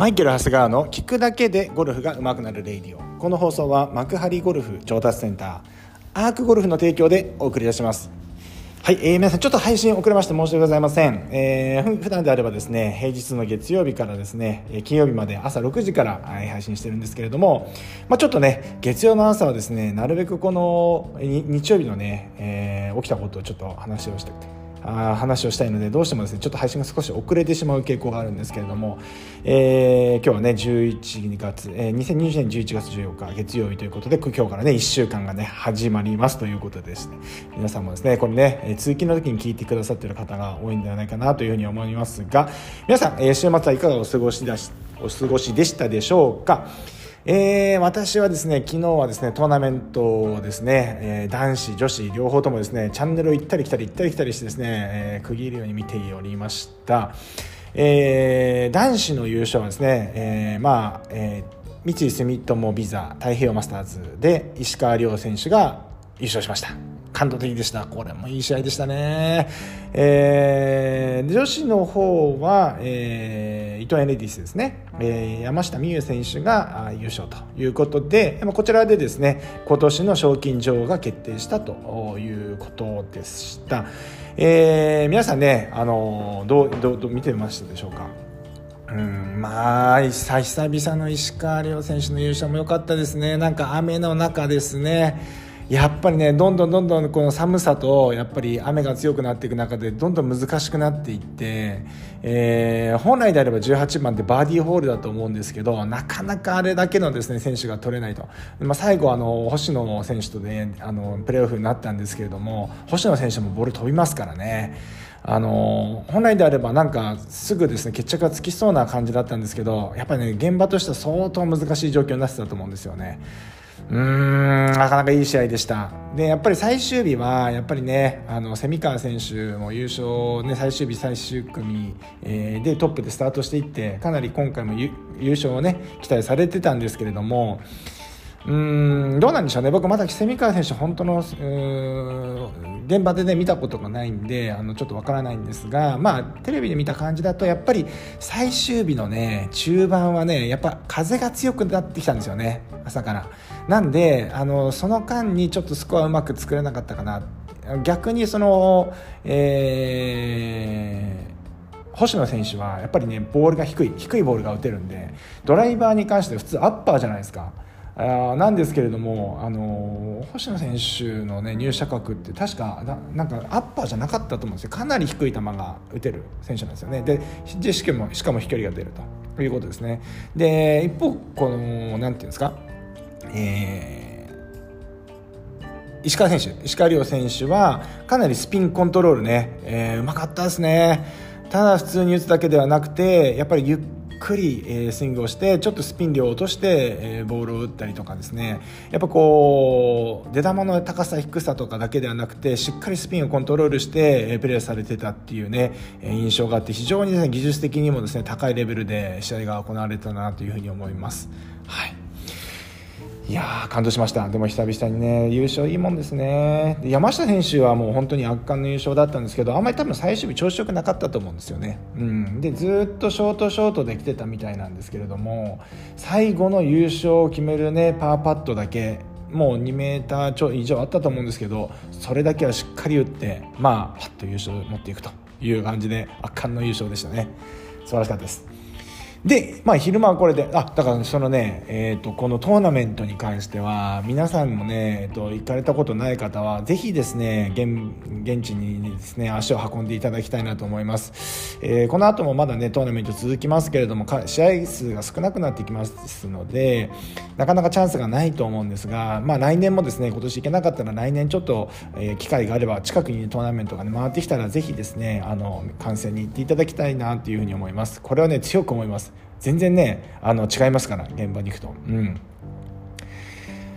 マイケル・ハスガーの聞くだけでゴルフが上手くなるレイディオ。この放送は幕張ゴルフ上達センターアークゴルフの提供でお送りいたします。はい、えー、皆さんちょっと配信遅れまして申し訳ございません、えー、普段であればですね平日の月曜日からですね金曜日まで朝6時から配信してるんですけれども、まあ、ちょっとね月曜の朝はですねなるべくこの日曜日のね、えー、起きたことをちょっと話をしたくて。あ話をしたいのでどうしてもですねちょっと配信が少し遅れてしまう傾向があるんですけれども、えー、今日はね11月、えー、2020年11月14日月曜日ということで今日からね1週間がね始まりますということでですね。皆さんもですねこれね通勤の時に聞いてくださっている方が多いんではないかなというふうに思いますが皆さん、えー、週末はいかがお過ごしだしお過ごしでしたでしょうか？えー、私はですね昨日はですねトーナメントをですね、えー、男子女子両方ともですねチャンネルを行ったり来たり行ったり来たりしてですね、えー、区切るように見ておりました、えー、男子の優勝はですね、えー、まあ、えー、三井住友ビザ太平洋マスターズで石川遼選手が優勝しました。感動的でした。これもいい試合でしたね、えー、女子の方は、えー、伊藤エネディスですね、えー、山下美夢有選手が優勝ということでこちらでですね今年の賞金女王が決定したということでした、えー、皆さんねあのどうどうどう見てましたでしょうか？うん、まあ久々の石川遼選手の優勝も良かったですね。なんか雨の中ですね。やっぱりねどんどんどんどんこの寒さとやっぱり雨が強くなっていく中でどんどん難しくなっていって、えー、本来であれば18番でバーディーホールだと思うんですけどなかなかあれだけのですね選手が取れないと、まあ、最後あの星野選手とねあのプレーオフになったんですけれども星野選手もボール飛びますからね。あの本来であればなんかすぐですね決着がつきそうな感じだったんですけどやっぱりね現場としては相当難しい状況になってたと思うんですよね。うーんなかなかいい試合でした。でやっぱり最終日はやっぱりねあの蝉川選手も優勝、ね、最終日最終組、えー、でトップでスタートしていってかなり今回も優勝をね期待されてたんですけれどもうんどうなんでしょうね。僕まだ蝉川選手本当の現場でね見たことがないんであのちょっとわからないんですがまあテレビで見た感じだとやっぱり最終日のね中盤はねやっぱ風が強くなってきたんですよね。朝から。なんであのその間にちょっとスコアうまく作れなかったかな。逆にそのえー星野選手はやっぱりねボールが低い低いボールが打てるんでドライバーに関しては普通アッパーじゃないですか。あなんですけれども、あの星野選手の、ね、入射角って確かななんかアッパーじゃなかったと思うんですよ。かなり低い球が打てる選手なんですよね。ででしかもしかも飛距離が出ると。いうことですね。で一方このなんていうんですか、えー、石川選手。石川遼選手はかなりスピンコントロールね、えー、うまかったですね。ただ普通に打つだけではなくてやっぱりゆっくり、えー、スイングをしてちょっとスピン量を落として、えー、ボールを打ったりとかですねやっぱこう出玉の高さ低さとかだけではなくてしっかりスピンをコントロールして、えー、プレーされてたっていうね、印象があって非常に、ね、技術的にもですね高いレベルで試合が行われたなというふうに思います。はいいや感動しました。でも久々にね優勝いいもんですね。山下選手はもう本当に圧巻の優勝だったんですけどあんまり多分最終日調子よくなかったと思うんですよね、うん、でずっとショートショートで来てたみたいなんですけれども最後の優勝を決めるねパーパットだけもう2メーターちょ以上あったと思うんですけどそれだけはしっかり打ってまあパッと優勝を持っていくという感じで圧巻の優勝でしたね。素晴らしかったです。で、まあ、昼間はこれであだからそのね、えーと、このトーナメントに関しては皆さんもね、えーと、行かれたことない方はぜひですね現現地にですね足を運んでいただきたいなと思います、えー、この後もまだねトーナメント続きますけれども試合数が少なくなってきますのでなかなかチャンスがないと思うんですが、まあ、来年もですね今年行けなかったら来年ちょっと、えー、機会があれば近くにトーナメントが、ね、回ってきたらぜひですねあの観戦に行っていただきたいなというふうに思います。これはね強く思います。全然ねあの違いますから現場に行くと。うん。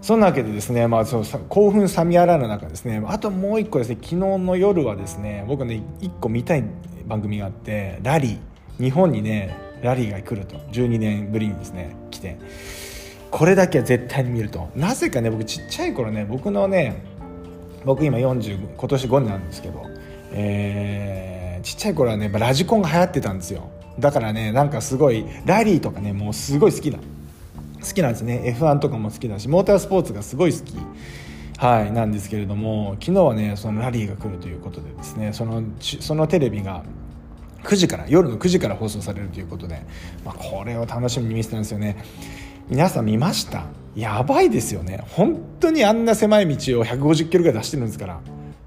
そんなわけでですね、まあ、その興奮冷めやらぬ中ですね。あともう一個ですね昨日の夜はですね僕ね一個見たい番組があってラリー。日本にねラリーが来ると。12年ぶりにですね来て。これだけは絶対に見ると。なぜかね僕ちっちゃい頃ね僕のね僕今40今年5年なんですけど、えー、ちっちゃい頃はねラジコンが流行ってたんですよ。だからねなんかすごいラリーとかねもうすごい好きな好きなんですね。F1 とかも好きだしモータースポーツがすごい好きはいなんですけれども昨日はねそのラリーが来るということでですねそのそのテレビが9時から夜の9時から放送されるということで、まあ、これを楽しみに見せたんですよね。皆さん見ました？やばいですよね。本当にあんな狭い道を150キロぐらい出してるんですから。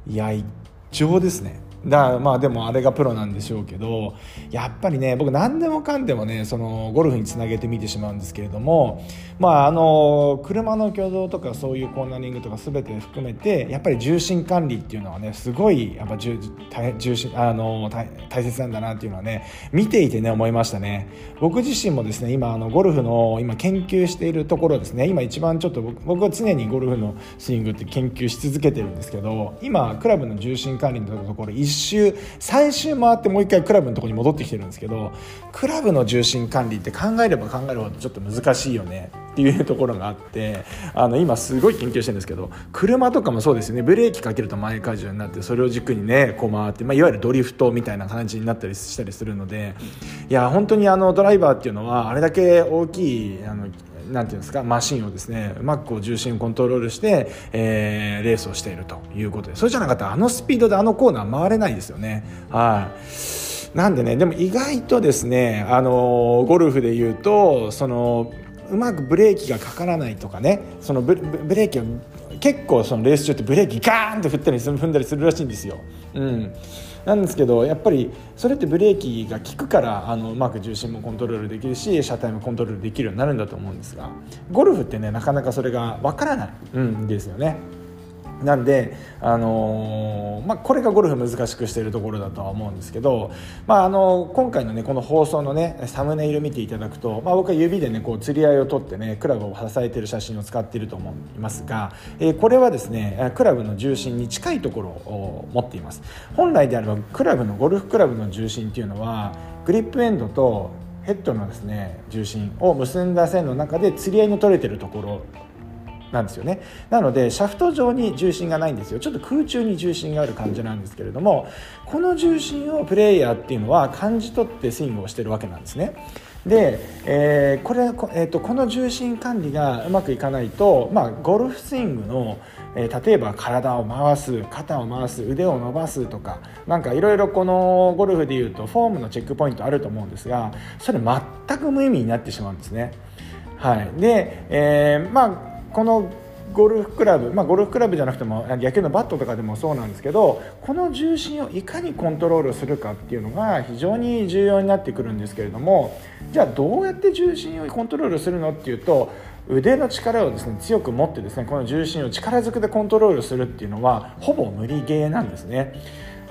いや異常ですね。だまあでもあれがプロなんでしょうけどやっぱりね僕何でもかんでもねそのゴルフにつなげてみてしまうんですけれどもまああの車の挙動とかそういうコーナリングとか全て含めてやっぱり重心管理っていうのはねすごいやっぱ重重心あの大切なんだなっていうのはね見ていてね思いましたね。僕自身もですね今あのゴルフの今研究しているところですね。今一番ちょっと僕は常にゴルフのスイングって研究し続けてるんですけど今クラブの重心管理のところ1周最終回ってもう一回クラブのとこに戻ってきてるんですけどクラブの重心管理って考えれば考えるほどちょっと難しいよねっていうところがあってあの今すごい研究してるんですけど車とかもそうですよね。ブレーキかけると前荷重になってそれを軸にねこう回って、まあ、いわゆるドリフトみたいな感じになったりしたりするのでいや本当にあのドライバーっていうのはあれだけ大きいあのなんていうんですかマシンをですねうまくこう重心をコントロールして、えー、レースをしているということでそれじゃなかったらあのスピードであのコーナー回れないですよね。はいなんでねでも意外とですねあのゴルフでいうとそのうまくブレーキがかからないとかねそのブレーキを結構そのレース中ってブレーキガーンって振ったり踏んだりするらしいんですよ。うんなんですけどやっぱりそれってブレーキが効くからあのうまく重心もコントロールできるし車体もコントロールできるようになるんだと思うんですがゴルフってねなかなかそれがわからない、ん、ですよね。なんで、あのー、まあ、これがゴルフ難しくしているところだとは思うんですけど、まあ、あの今回の、ね、この放送の、ね、サムネイル見ていただくと、まあ、僕は指で、ね、こう釣り合いを取ってねクラブを支えている写真を使っていると思いますが、えー、これはですねクラブの重心に近いところを持っています。本来であればクラブのゴルフクラブの重心っていうのはグリップエンドとヘッドのですね重心を結んだ線の中で釣り合いの取れてるところなんですよね。なのでシャフト上に重心がないんですよ。ちょっと空中に重心がある感じなんですけれどもこの重心をプレイヤーっていうのは感じ取ってスイングをしてるわけなんですね。で、えー、これ、えーと、この重心管理がうまくいかないと、まあ、ゴルフスイングの、えー、例えば体を回す肩を回す腕を伸ばすとかなんかいろいろこのゴルフでいうとフォームのチェックポイントあると思うんですがそれ全く無意味になってしまうんですね。はい、で、えー、まあこのゴルフクラブ、まあ、ゴルフクラブじゃなくても野球のバットとかでもそうなんですけどこの重心をいかにコントロールするかっていうのが非常に重要になってくるんですけれどもじゃあどうやって重心をコントロールするのっていうと腕の力をですね強く持ってですねこの重心を力ずくでコントロールするっていうのはほぼ無理ゲーなんですね。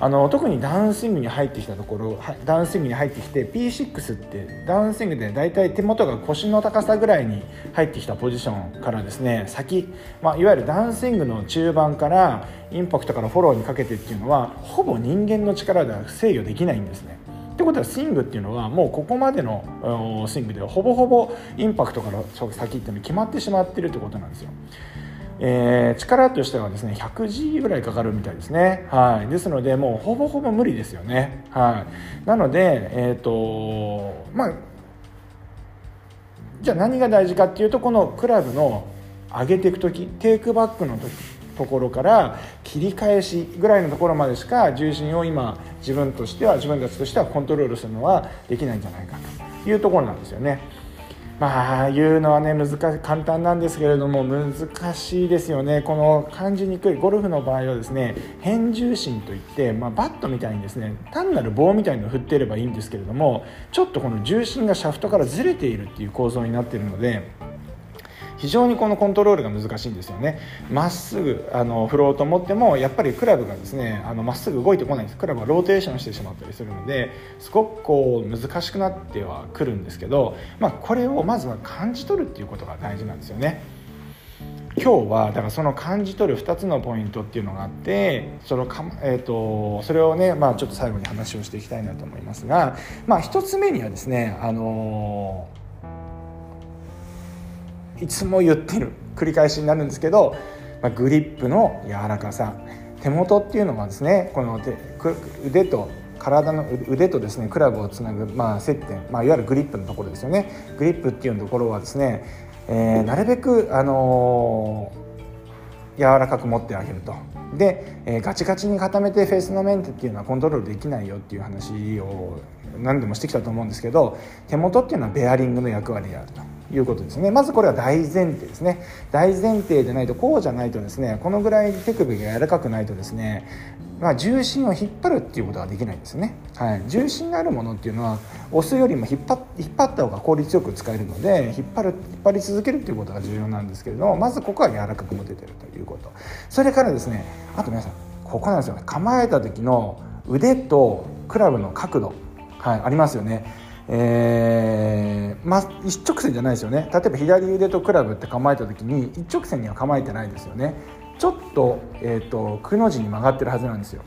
あの特にダウンスイングに入ってきたところダウンスイングに入ってきて P6 ってダウンスイングで大体手元が腰の高さぐらいに入ってきたポジションからですね先、まあ、いわゆるダウンスイングの中盤からインパクトからフォローにかけてっていうのはほぼ人間の力では制御できないんですね。ってことはスイングっていうのはもうここまでのスイングではほぼほぼインパクトから先っていうの決まってしまってるってことなんですよ。えー、力としてはですね 100G ぐらいかかるみたいですね、はい、ですのでもうほぼほぼ無理ですよね、はい、なのでえっ、ー、とまあじゃあ何が大事かっていうとこのクラブの上げていく時テイクバックの時ところから切り返しぐらいのところまでしか重心を今自分としては自分たちとしてはコントロールするのはできないんじゃないかというところなんですよね。まあ言うのはね難し簡単なんですけれども難しいですよね。この感じにくいゴルフの場合はですね偏重心といって、まあ、バットみたいにですね単なる棒みたいのを振っていればいいんですけれどもちょっとこの重心がシャフトからずれているっていう構造になっているので非常にこのコントロールが難しいんですよねまっすぐあの振ろうと思ってもやっぱりクラブがですねまっすぐ動いてこないんですクラブはローテーションしてしまったりするのですごくこう難しくなってはくるんですけど、まあ、これをまずは感じ取るっていうことが大事なんですよね。今日はだからその感じ取る2つのポイントっていうのがあってそのか、えーと、それをね、まあ、ちょっと最後に話をしていきたいなと思いますが、まあ、1つ目にはですね、あのーいつも言ってる繰り返しになるんですけど、まあ、グリップの柔らかさ手元っていうのはですねこの腕と体の腕とですねクラブをつなぐ、まあ、接点、まあ、いわゆるグリップのところですよねグリップっていうところはですね、えー、なるべく、あのー、柔らかく持ってあげるとで、えー、ガチガチに固めてフェースのメンテっていうのはコントロールできないよっていう話を何でもしてきたと思うんですけど手元っていうのはベアリングの役割であると。いうことですね。まずこれは大前提ですね。大前提でないとこうじゃないとですねこのぐらい手首が柔らかくないとですねまあ、重心を引っ張るっていうことができないんですね、はい、重心があるものっていうのは押すよりも引っ張引っ張った方が効率よく使えるので引っ張る引っ張り続けるっていうことが重要なんですけれどもまずここは柔らかく持ててるということ。それからですねあと皆さんここなんですよね。構えた時の腕とクラブの角度、はい、ありますよね。えー、まあ、一直線じゃないですよね。例えば左腕とクラブって構えた時に一直線には構えてないですよね。ちょっと,、えーと、くの字に曲がってるはずなんですよ。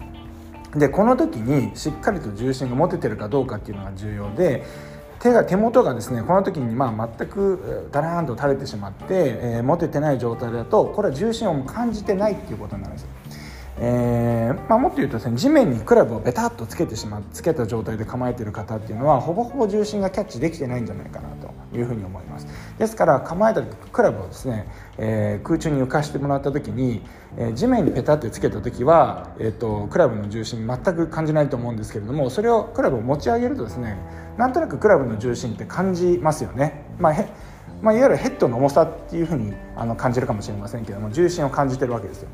でこの時にしっかりと重心が持ててるかどうかっていうのが重要で手が手元がですねこの時にまあ全くダラーンと垂れてしまって、えー、持ててない状態だとこれは重心を感じてないっていうことになるんですよ。えーまあ、もっと言うとですね地面にクラブをベタっとつけてしまうつけた状態で構えている方っていうのはほぼほぼ重心がキャッチできてないんじゃないかなというふうに思いますですから構えたクラブをですね、えー、空中に浮かしてもらった時に、えー、地面にペタってつけた時は、えーと、クラブの重心全く感じないと思うんですけれどもそれをクラブを持ち上げるとですねなんとなくクラブの重心って感じますよね。まあまあ、いわゆるヘッドの重さっていうふうにあの感じるかもしれませんけども重心を感じてるわけですよ。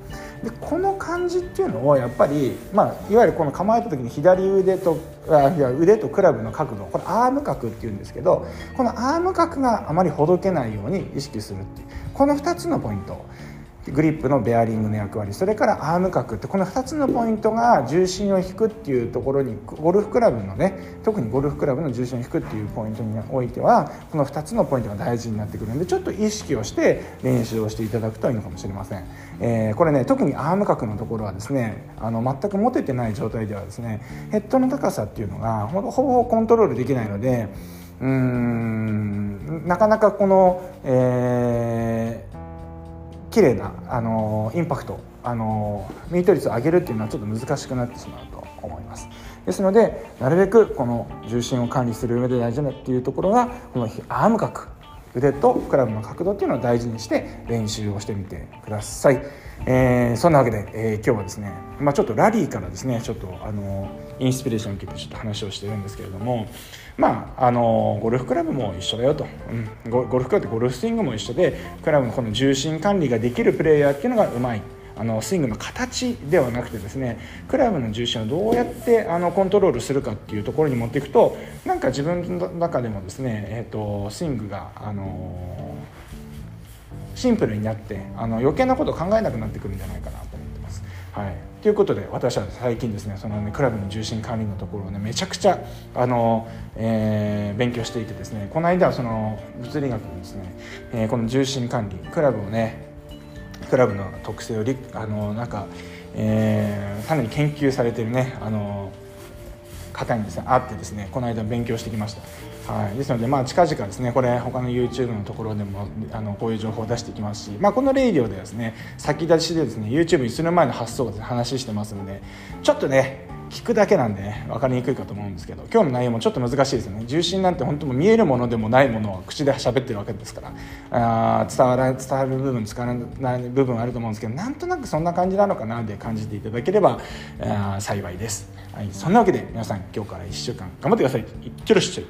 でこの感じっていうのをやっぱり、まあ、いわゆるこの構えた時に左腕とあいや腕とクラブの角度これアーム角っていうんですけどこのアーム角があまりほどけないように意識するっていうこの2つのポイント。グリップのベアリングの役割それからアーム角ってこの2つのポイントが重心を引くっていうところにゴルフクラブのね特にゴルフクラブの重心を引くっていうポイントにおいてはこの2つのポイントが大事になってくるのでちょっと意識をして練習をしていただくといいのかもしれません、えー、これね特にアーム角のところはですねあの全く持ててない状態ではですねヘッドの高さっていうのがほぼほぼコントロールできないのでうーんなかなかこの、えー綺麗なあのインパクトあのミート率を上げるっていうのはちょっと難しくなってしまうと思います。ですのでなるべくこの重心を管理する上で大事なっていうところがこのアーム角腕とクラブの角度っていうのを大事にして練習をしてみてください、えー、そんなわけで、えー、今日はですね、まあ、ちょっとラリーからですねちょっとあのインスピレーションを受けてちょっと話をしてるんですけれどもまああのゴルフクラブも一緒だよと、うん、ゴルフクラブってゴルフスイングも一緒でクラブのこの重心管理ができるプレーヤーっていうのがうまい。あのスイングの形ではなくてですねクラブの重心をどうやってあのコントロールするかっていうところに持っていくとなんか自分の中でもですね、えーと、スイングが、あのー、シンプルになってあの余計なことを考えなくなってくるんじゃないかなと思ってます。はい。ということで私は最近ですねそのねクラブの重心管理のところをねめちゃくちゃあの、えー、勉強していてですねこの間はその物理学のですね、えー、この重心管理クラブをねクラブの特性をあのなんか、えー、かなり研究されてるねあの方にですね。会ってですねこの間勉強してきました、はい、ですのでまあ近々ですねこれ他の YouTube のところでもあのこういう情報を出していきますし、まあ、このレイディオではですね先出しでですね YouTube にする前の発想を話してますのでちょっとね聞くだけなんでね分かりにくいかと思うんですけど今日の内容もちょっと難しいですよね。重心なんて本当も見えるものでもないものを口で喋ってるわけですからあ伝わら伝わる部分使わない部分あると思うんですけどなんとなくそんな感じなのかなで感じていただければあ幸いです、はい、そんなわけで皆さん今日から1週間頑張ってください。いってらっしゃい